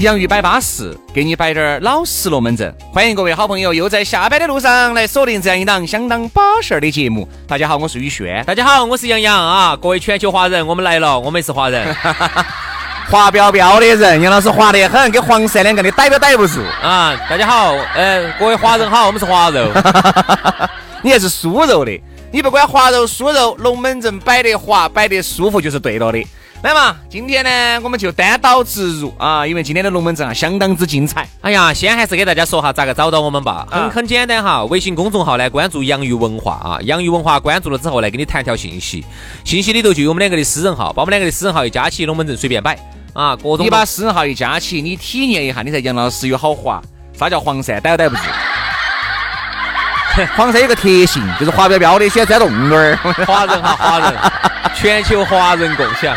洋芋摆巴适，给你摆点儿老实龙门阵。欢迎各位好朋友又在下班的路上来锁定这样一档相当巴适儿的节目。大家好，我是宇轩。大家好，我是杨洋啊！各位全球华人，我们来了，我们是华人，滑标标的人，杨老师滑得很，跟黄色两个的逮都逮不住。啊！大家好，呃，各位华人好，我们是华肉，你还是酥肉的，你不管滑肉酥肉，龙门阵摆得滑，摆得舒服就是对了的。来嘛，今天呢，我们就单刀直入啊，因为今天的龙门阵啊相当之精彩。哎呀，先还是给大家说哈咋个找到我们吧，很很简单哈，微信公众号呢关注洋芋文化啊，洋芋文化关注了之后呢，给你弹条信息，信息里头就有我们两个的私人号，把我们两个的私人号一加起，龙门阵随便摆啊，各种你把私人号一加起，你体验一下，你才杨老师有好滑。啥叫黄鳝逮都逮不住？黄山有个特性，就是滑标标的，喜欢钻洞洞儿。华人哈，华人，全球华人共享。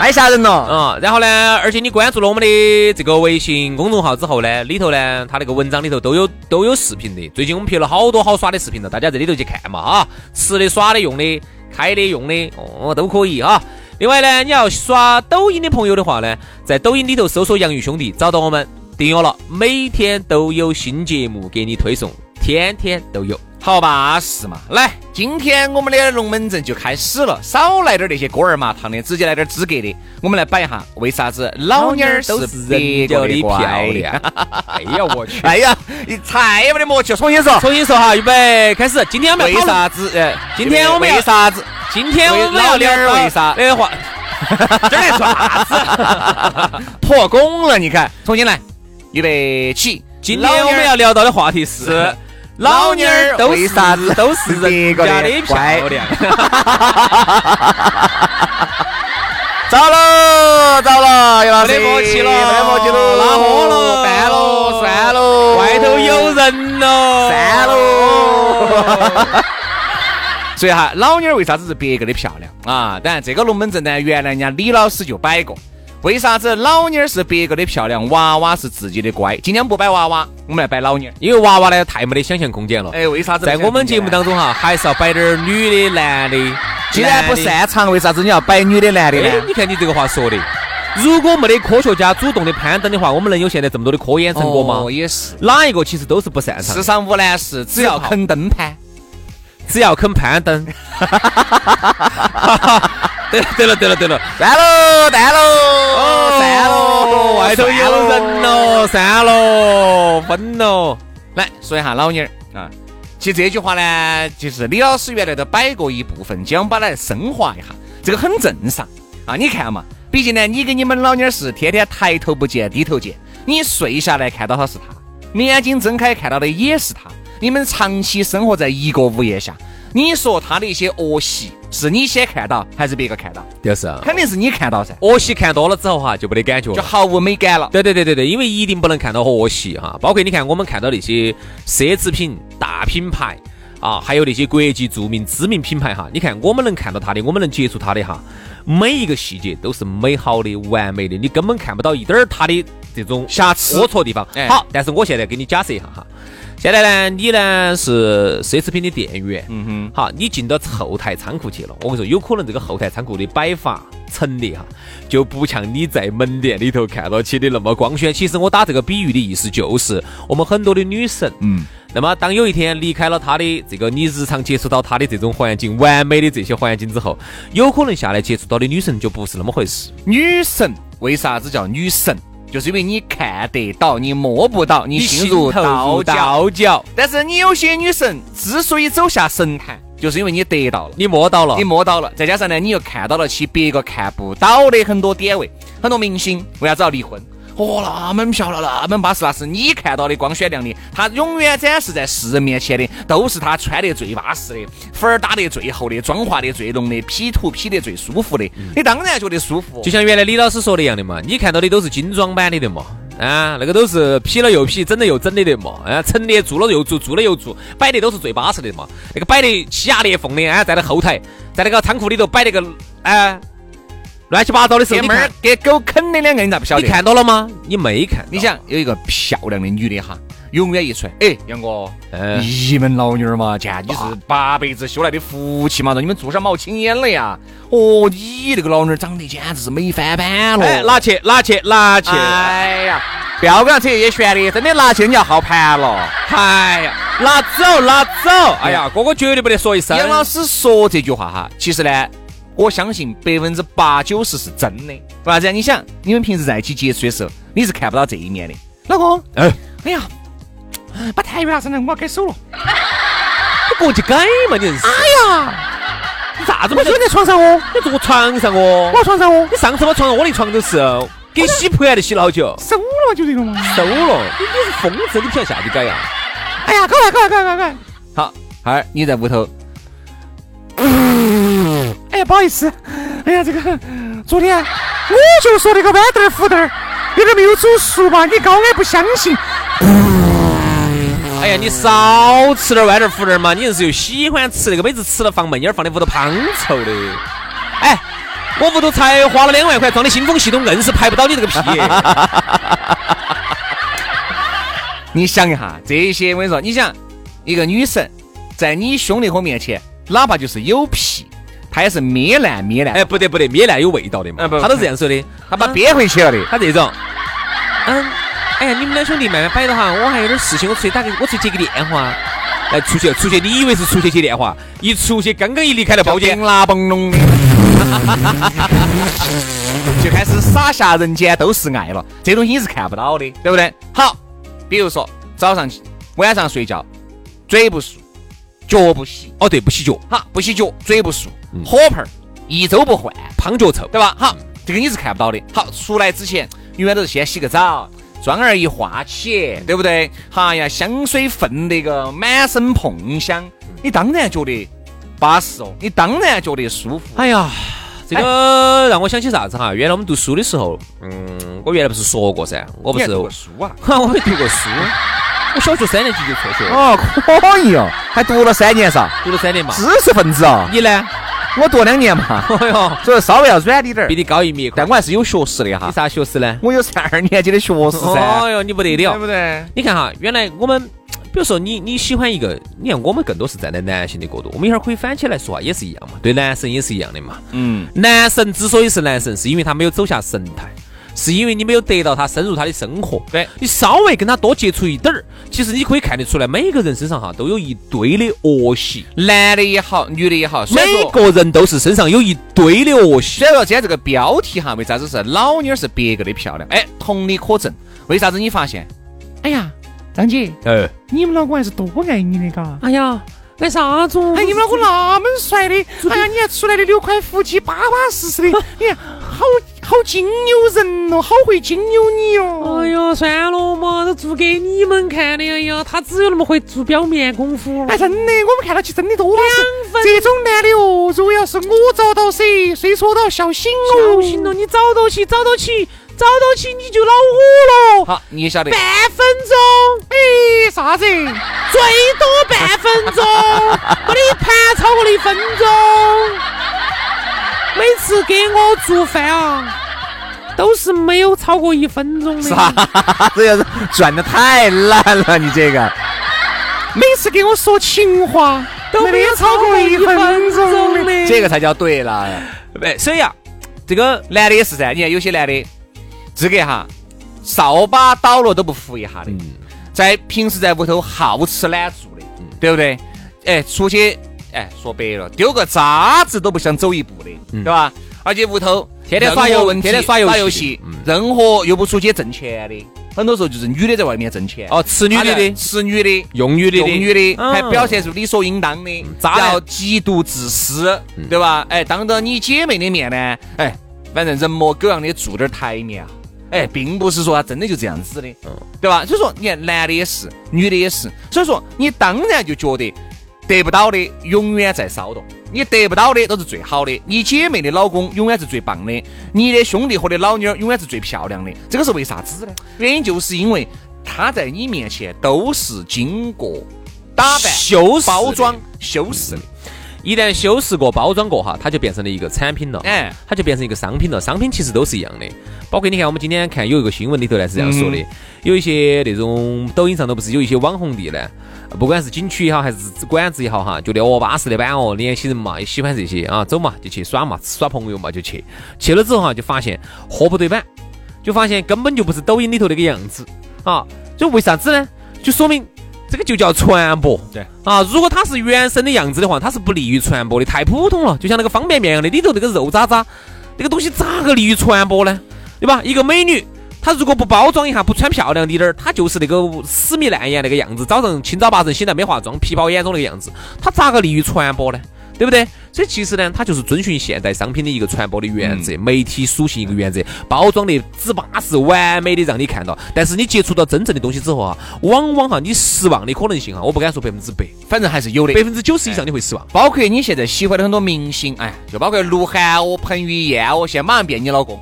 太吓人了，嗯、然后呢，而且你关注了我们的这个微信公众号之后呢，里头呢，它那个文章里头都有都有视频的。最近我们拍了好多好耍的视频了，大家在里头去看嘛啊，吃的、耍的、用的、开的、用的，哦，都可以啊。另外呢，你要刷抖音的朋友的话呢，在抖音里头搜索“洋芋兄弟”，找到我们订阅了，每天都有新节目给你推送，天天都有。好巴适嘛！来，今天我们的龙门阵就开始了，少来点那些锅儿麻汤的，直接来点资格的。我们来摆一下，为啥子老妞儿都是别个的漂亮？哎呀，我去！哎呀，你太没得默契，重新说，重新说哈，预备开始。今天我们为啥子？呃，今天我们要为啥子？今天我们要老妞儿聊为啥？那个话，这啥子？破功了，你看，重新来，预备起。今天我们要聊到的话题是是老妞儿都为啥子都是人家的漂亮？糟了糟了，杨老师，没得默契了，没得默契了，拉货了，办了，算了，外头有人了，散了。所以哈，老妞儿为啥子是别个的漂亮啊？当然，这个龙门阵呢，原来人家李老师就摆过。为啥子老妞儿是别个的漂亮，娃娃是自己的乖？今天不摆娃娃，我们来摆老妞儿。因为娃娃呢太没得想象空间了。哎，为啥子？在我们节目当中哈，还是要摆点儿女的、男的。既然不擅长，为啥子你要摆女的、男的哎呢，？你看你这个话说的，如果没得科学家主动的攀登的话，我们能有现在这么多的科研成果吗？哦，也是。哪一个其实都是不擅长世，上无难事，只要肯登攀。只要肯攀登。对了对了对了对了，散喽，淡喽，哦散喽，外头有人喽，散喽，分喽。来说一下老妞儿。啊，其实这句话呢，就是李老师原来都摆过一部分，今天我们把它升华一下，这个很正常。啊。你看嘛，毕竟呢，你跟你们老妞儿是天天抬头不见低头见，你睡下来看到的是她，眼睛睁开看到的也是她，你们长期生活在一个屋檐下，你说他的一些恶习，是你先看到还是别个看到？就是啊肯定是你看到噻，恶习看多了之后哈，就没得感觉了。就毫无美感了。对对对对对，因为一定不能看到恶习哈，包括你看我们看到那些奢侈品大品牌啊，还有那些国际著名知名品牌哈，你看我们能看到它的，我们能接触它的哈，每一个细节都是美好的、完美的，你根本看不到一点儿它的这种瑕疵龌龊地方。哎好，但是我现在给你假设一下哈。现在呢，你呢是奢侈品的店员，嗯哼，好，你进到后台仓库去了。我跟你说，有可能这个后台仓库的摆法陈列哈，就不像你在门店里头看到起的那么光鲜。其实我打这个比喻的意思就是，我们很多的女神，嗯，那么当有一天离开了她的这个你日常接触到她的这种环境，完美的这些环境之后，有可能下来接触到的女神就不是那么回事。女神为啥子叫女神？就是因为你看得到，你摸不到，你心入投道教。道教，但是你有些女神之所以走下神坛，就是因为你得到了，你摸到了你，摸到了，再加上呢，你又看到了起别个看不到的很多点位，很多明星为啥子要离婚？哦，那么漂亮，那么巴适，那是你看到的光鲜亮丽，他永远展示在世人面前的都是他穿得最巴适的，粉儿打得最厚的，妆化得最浓的，P 图 P 得最舒服的，你当然觉得舒服。就像原来李老师说的一样的嘛，你看到的都是精装版的的嘛。啊，那个都是 P 了又 P，整了又整的的嘛。啊，陈列做了又做，做了又做，摆的都是最巴适的嘛。那个摆的气压裂缝的啊，在那后台，在那个仓库里头摆那个啊，乱七八糟的时候，爷们儿你看给狗啃的两个，你咋不晓得？你看到了吗？你没看。你想有一个漂亮的女的哈，永远一出来，哎，杨哥，嗯你们老女儿嘛，见你是八辈子修来的福气嘛，让你们做上冒青烟了呀。哦，你那个老女儿长得简直是美翻版了。哎，拿去，拿去，拿去。哎呀，不要跟他扯这些玄的，真的拿去你要好盘了。哎呀，拿走，拿走。哎呀，哥哥绝对不得说一声。杨老师说这句话哈，其实呢，我相信百分之八九十是真的。为啥子？你想，你们平时在一起接触的时候，你是看不到这一面的。老公，哎，哎呀，把台面拿上来，我要改手了。你过去改嘛，你硬是。哎呀，你啥子嘛？我就在床上哦，你坐我床上哦。我床上哦，你上次我床上我的床都是给洗盘还得洗了好久。收了就这个嘛。收了，你你是疯子，你不想下去改呀？哎呀，搞快搞快搞快搞来。好，孩儿你在屋头。不好意思，哎呀，这个昨天我就说那个豌豆儿、胡豆儿有点没有煮熟吧，你高矮不相信。哎呀，你少吃点豌豆儿胡豆儿嘛，你硬是又喜欢吃那个，每次吃了放闷烟儿，放在屋头滂臭的。哎，我屋头才花了两万块装的新风系统，硬是排不到你这个屁。你想一下这些，我跟你说，你想一个女神在你兄弟伙面前，哪怕就是有屁，她也是咩烂咩烂，哎，不得不得，灭烂有味道的嘛哎。他都是这样说的，他把憋回去了的。他这种，嗯，哎呀，你们两兄弟慢慢摆着哈，我还有点事情，我出去打个，我出去接个电话。哎，出去出去，你以为是出去接电话？一出去，刚刚一离开了包间，就 开始撒下人间都是爱了。这东西你是看不到的，对不对？好，比如说早上晚上睡觉，嘴不漱，脚不洗，哦对，不洗脚，好不洗脚，嘴不漱，火盆儿一周不换，胖脚臭。对吧？好，这个你是看不到的。好，出来之前永远都是先洗个澡。妆儿一化起，对不对？哈呀，香水喷那个满身碰香，你当然觉得巴适哦，你当然觉得舒服。哎呀，这个让我想起啥子哈？原来我们读书的时候，嗯，我原来不是说过噻，我不是读过书啊？哈，我没读过书，我小学三年级就辍学了，哦，可以哦，还读了三年噻，读了三年嘛。知识分子啊！你呢？我读两年嘛，哎呦，所以稍微要软滴点儿比。你高一米，但我还是有学识的你哈，啥学识呢？我有三二年级的学识噻，哦哟，你不得了对！不对？你看哈，原来我们，比如说你你喜欢一个，你看我们更多是站在男性的角度，我们一会儿可以反起来说啊，也是一样嘛，对男神也是一样的嘛。嗯，男神之所以是男神，是因为他没有走下神坛，是因为你没有得到他深入他的生活。对你稍微跟他多接触一点儿，其实你可以看得出来，每个人身上哈都有一堆的恶习，男的也好，女的也好，虽然每说个人都是身上有一堆的恶习虽。然说今天这个标题哈，为啥子是老妞儿是别个的漂亮？哎，同理可证。为啥子你发现？哎呀，张姐，呃，你们老公还是多爱你的嘎。哎呀，干啥子？哎，你们老公那么帅的，哎呀，你还出来的六块腹肌，巴巴适适的，你看好好经由人哦，好会经由你哦。哎呀，算了嘛，都做给你们看的。哎呀，他只有那么会做表面功夫。哎，真的，我们看到起真的多巴适。这种男的哦，如果要是我找到谁，谁说到小心哦。小心了，你找到起，找到起，找到起你就恼火了。好，你也晓得。半分钟，哎，啥子？最多半分钟，没得盘超过了一分钟。每次给我做饭啊，都是没有超过一分钟的。啥 这要是转的太烂了，你这个。每次给我说情话都没有超过一分钟的这个才叫对了。哎，所以啊，这个男的也是噻，你看有些男的，这个哈，扫把倒了都不扶一下的，在平时在屋头好吃懒做的，对不对？哎，出去，哎，说白了，丢个渣子都不想走一步的，对吧？而且屋头天天耍游天天耍游戏打游戏，任何又不出去挣钱的，很多时候就是女的在外面挣钱，哦，吃女的的，吃女的，用女的？的，用女的，嗯。还表现出理所应当的，渣男然后极度自私，对吧？哎，当着你姐妹的面呢，哎，反正人模狗样的做点台面啊，哎，并不是说他真的就这样子的，对吧？所以说，你看男的也是，女的也是，所以说你当然就觉得得不到的永远在骚动。你得不到的都是最好的，你姐妹的老公永远是最棒的，你的兄弟伙的老妞儿永远是最漂亮的。这个是为啥子呢？原因就是因为他在你面前都是经过打扮、修饰包装、修饰的。一旦修饰过、包装过哈，它就变成了一个产品了，哎它就变成一个商品了。商品其实都是一样的，包括你看，我们今天看有一个新闻里头呢是这样说的，嗯有一些那种抖音上头不是有一些网红地呢，不管是景区也好，还是馆子也好哈，觉得哦巴适的板哦，年轻人嘛也喜欢这些啊，走嘛就去耍嘛，耍朋友嘛就去，去了之后哈就发现货不对版，就发现根本就不是抖音里头那个样子啊，就为啥子呢？就说明这个就叫传播。对啊，如果它是原生的样子的话，它是不利于传播的，太普通了，就像那个方便面一样的，里头那个肉渣渣，那个东西咋个利于传播呢？对吧？一个美女，她如果不包装一下，不穿漂亮滴点儿，她就是那个死米烂眼那个样子，早上清早八晨醒来没化妆，皮包眼中那个样子，她咋个利于传播呢？对不对？所以其实呢，它就是遵循现代商品的一个传播的原则，媒体属性一个原则，包装的只巴适、完美的让你看到。但是你接触到真正的东西之后啊，往往哈你失望的可能性哈，我不敢说百分之百，反正还是有的百。分之九十以上你会失望。包括你现在喜欢的很多明星，哎，就包括鹿晗哦、彭于晏哦，现在马上变你老公。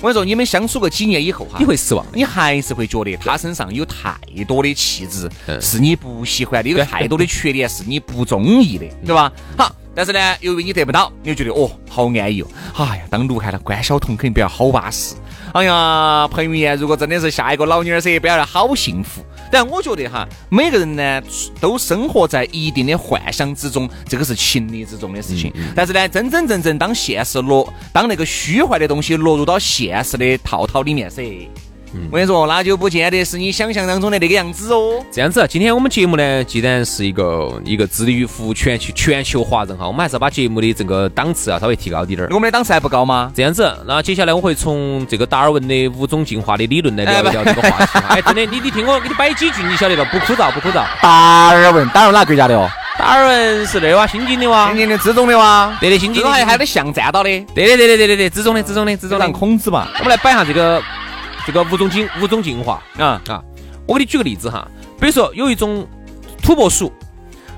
我跟你说，你们相处个几年以后哈，你会失望你还是会觉得他身上有太多的气质嗯是你不喜欢的，有太多的缺点是你不中意的，对吧？好，但是呢，由于你得不到，你就觉得哦，好安逸哦。哎呀，当鹿晗了，关晓彤肯定比较好巴适。哎呀，彭于晏如果真的是下一个老妞儿噻，不要得好幸福。但我觉得哈，每个人呢都生活在一定的幻想之中，这个是情理之中的事情。但是呢，真真正正当现实落，当那个虚幻的东西落入到现实的套套里面噻，我跟你说，那就不见得是你想象当中的那个样子哦。这样子啊，今天我们节目呢，既然是一个一个致力于服务全球全球华人哈，我们还是要把节目的这个档次啊稍微提高一点儿。我们的档次还不高吗？这样子，那接下来我会从这个达尔文的五种进化的理论来聊一聊这个话题。哎，真的，你你听我给你摆几句，你晓得了，不枯燥不枯燥。达尔文，达尔文哪个国家的哦？达尔文是那哇，新津的哇天，津的资中的哇？对的，新津的这个还还得像站到的，对的对的对的对，资中的资中的资中的让。孔子嘛。我们来摆一下这个这个五种进五种进化。啊，啊，我给你举个例子哈，比如说有一种土拨鼠，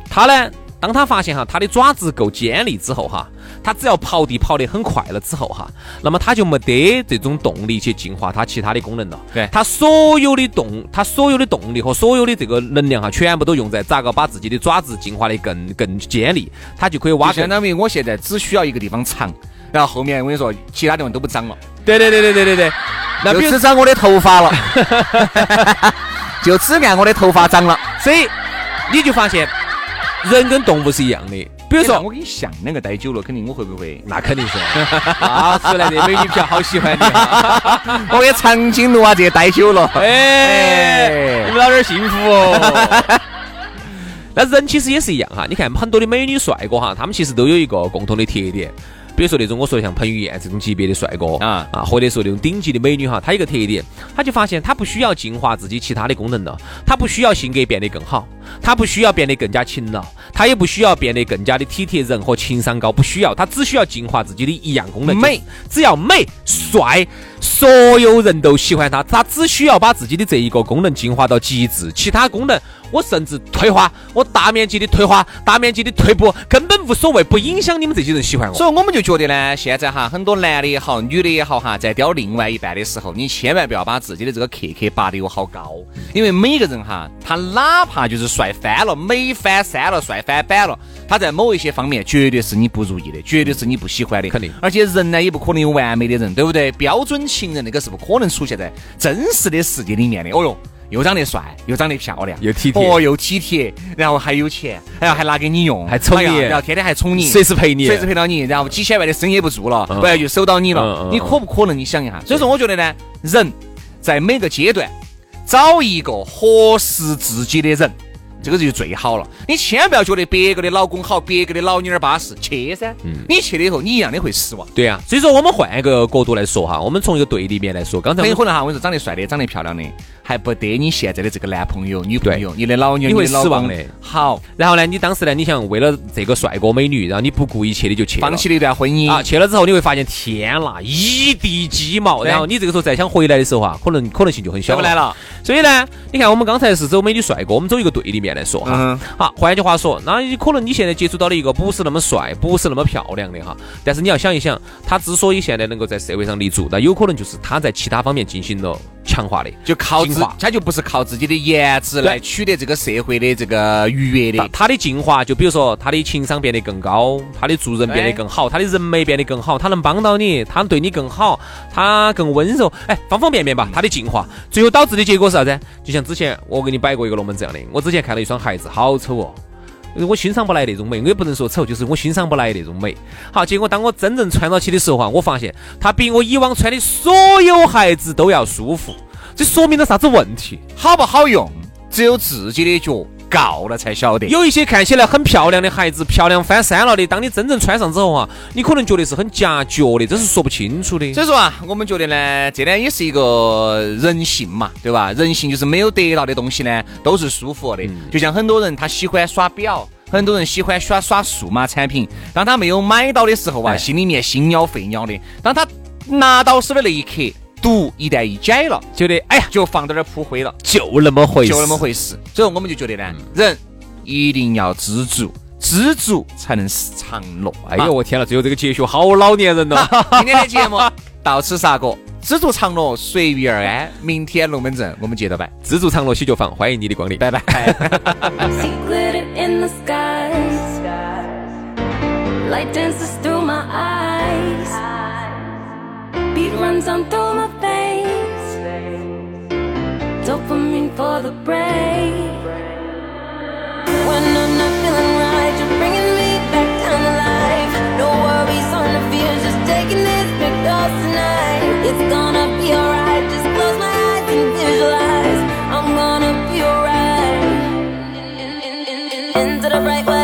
它呢，当它发现哈它的爪子够尖利之后哈，它只要刨地刨得很快了之后哈，那么它就没得这种动力去进化它其他的功能了。对它所有的动，它所有的动力和所有的这个能量哈，全部都用在咋个把自己的爪子进化的更更尖利，它就可以挖就相。当于我现在只需要一个地方长，然后后面我跟你说，其他地方都不长了，对对对对对对对。那就只长我的头发了，就只按我的头发长了。所以你就发现人跟动物是一样的，比如说我跟你像两个待久了，肯定我会不会？那肯定是，啊，出来的美女票好喜欢你哈，我跟长颈鹿啊这些待久了，哎，你们老点儿幸福哦。那人其实也是一样哈，你看很多的美女帅哥哈，他们其实都有一个共同的特点，比如说那种我说的像彭于晏这种级别的帅哥啊啊，或者说那种顶级的美女哈，她有一个特点，她就发现她不需要进化自己其他的功能了，她不需要性格变得更好，她不需要变得更加勤劳，他也不需要变得更加的体贴人和情商高，不需要，他只需要进化自己的一样功能，美，只要美帅，所有人都喜欢他，他只需要把自己的这一个功能进化到极致，其他功能我甚至退化，我大面积的退化，大面积的退步，根本无所谓，不影响你们这些人喜欢我。所以我们就觉得呢，现在哈很多男的也好，女的也好哈，在雕另外一半的时候，你千万不要把自己的这个 KK 拔得有好高，因为每个人哈，他哪怕就是帅翻了、美翻三了、帅翻版了，他在某一些方面绝对是你不如意的，绝对是你不喜欢的，肯定。而且人呢也不可能有完美的人，对不对？标准情人那个是不可能出现在真实的世界里面的。哦哟。又长得帅，又长得漂亮，又体贴。哦，又体贴，然后还有钱，然后还拿给你用，还宠你。哎然后天天还宠你，随时陪你，随时陪到你，然后几千万的生意也不做了，嗯。不然就守到你了。你可不可能？你想一下。所以说，我觉得呢，人在每个阶段找一个合适自己的人，这个就最好了。你千万不要觉得别个的老公好，别个的老妞儿巴适，去噻。嗯你去了以后，你一样的会失望。对啊，所以说我们换一个角度来说哈，我们从一个对立面来说，刚才很可能哈，我跟你说，长得帅的、长得漂亮的，还不得你现在的这个男朋友、女朋友，你的老娘，你会失望的。好，然后呢，你当时呢，你想为了这个帅哥美女，然后你不顾一切的就去放弃了一段婚姻啊，去了之后你会发现，天呐，一地鸡毛。然后你这个时候再想回来的时候哈，可能可能性就很小回不来。了。所以呢，你看我们刚才是走美女帅哥，我们走一个对立面来说哈。嗯好，换句话说，那你可能你现在接触到的一个不是那么帅、不是那么漂亮的哈，但是你要想一想，他之所以现在能够在社会上立足，那有可能就是他在其他方面进行了强化的，就靠自，他就不是靠自己的颜值来取得这个社会的这个愉悦的。他他的进化，就比如说他的情商变得更高，他的做人变得更好，他的人脉变得更好，他能帮到你，他对你更好，他更温柔，哎，方方面面吧，他的进化，最后导致的结果是啥子？就像之前我给你摆过一个龙门阵样的，我之前看到一双鞋子，好丑哦。我欣赏不来那种美，我也不能说丑，就是我欣赏不来那种美。好，结果当我真正穿到起的时候哈，我发现它比我以往穿的所有鞋子都要舒服，这说明了啥子问题？好不好用，只有自己的脚告了才晓得。有一些看起来很漂亮的孩子，漂亮翻山了的，当你真正穿上之后啊，你可能觉得是很夹脚的，这是说不清楚的。所以说啊，我们觉得呢，这呢也是一个人性嘛，对吧？人性就是没有得到的东西呢，都是舒服的。就像很多人他喜欢耍表，很多人喜欢耍耍数码产品，当他没有买到的时候啊，哎心里面心鸟肺鸟的；当他拿到手的那一刻，毒一旦一解了，觉得哎呀，就放到那儿扑灰了，就那么回事，就那么回事。所以我们就觉得呢，人一定要知足，知足才能长乐。哎呦，我天了，最后这个结学好老年人了。今天的节目到此杀过，知足常乐，随遇而安。明天龙门阵我们接着摆，知足常乐喜酒坊，欢迎你的光临，拜拜。Beat runs on through my veins. Dopamine for the brain. When I'm not feeling right, you're bringing me back down to life. No worries on the fears, just taking this big dose tonight. It's gonna be alright. Just close my eyes and visualize. I'm gonna be alright. Into the bright light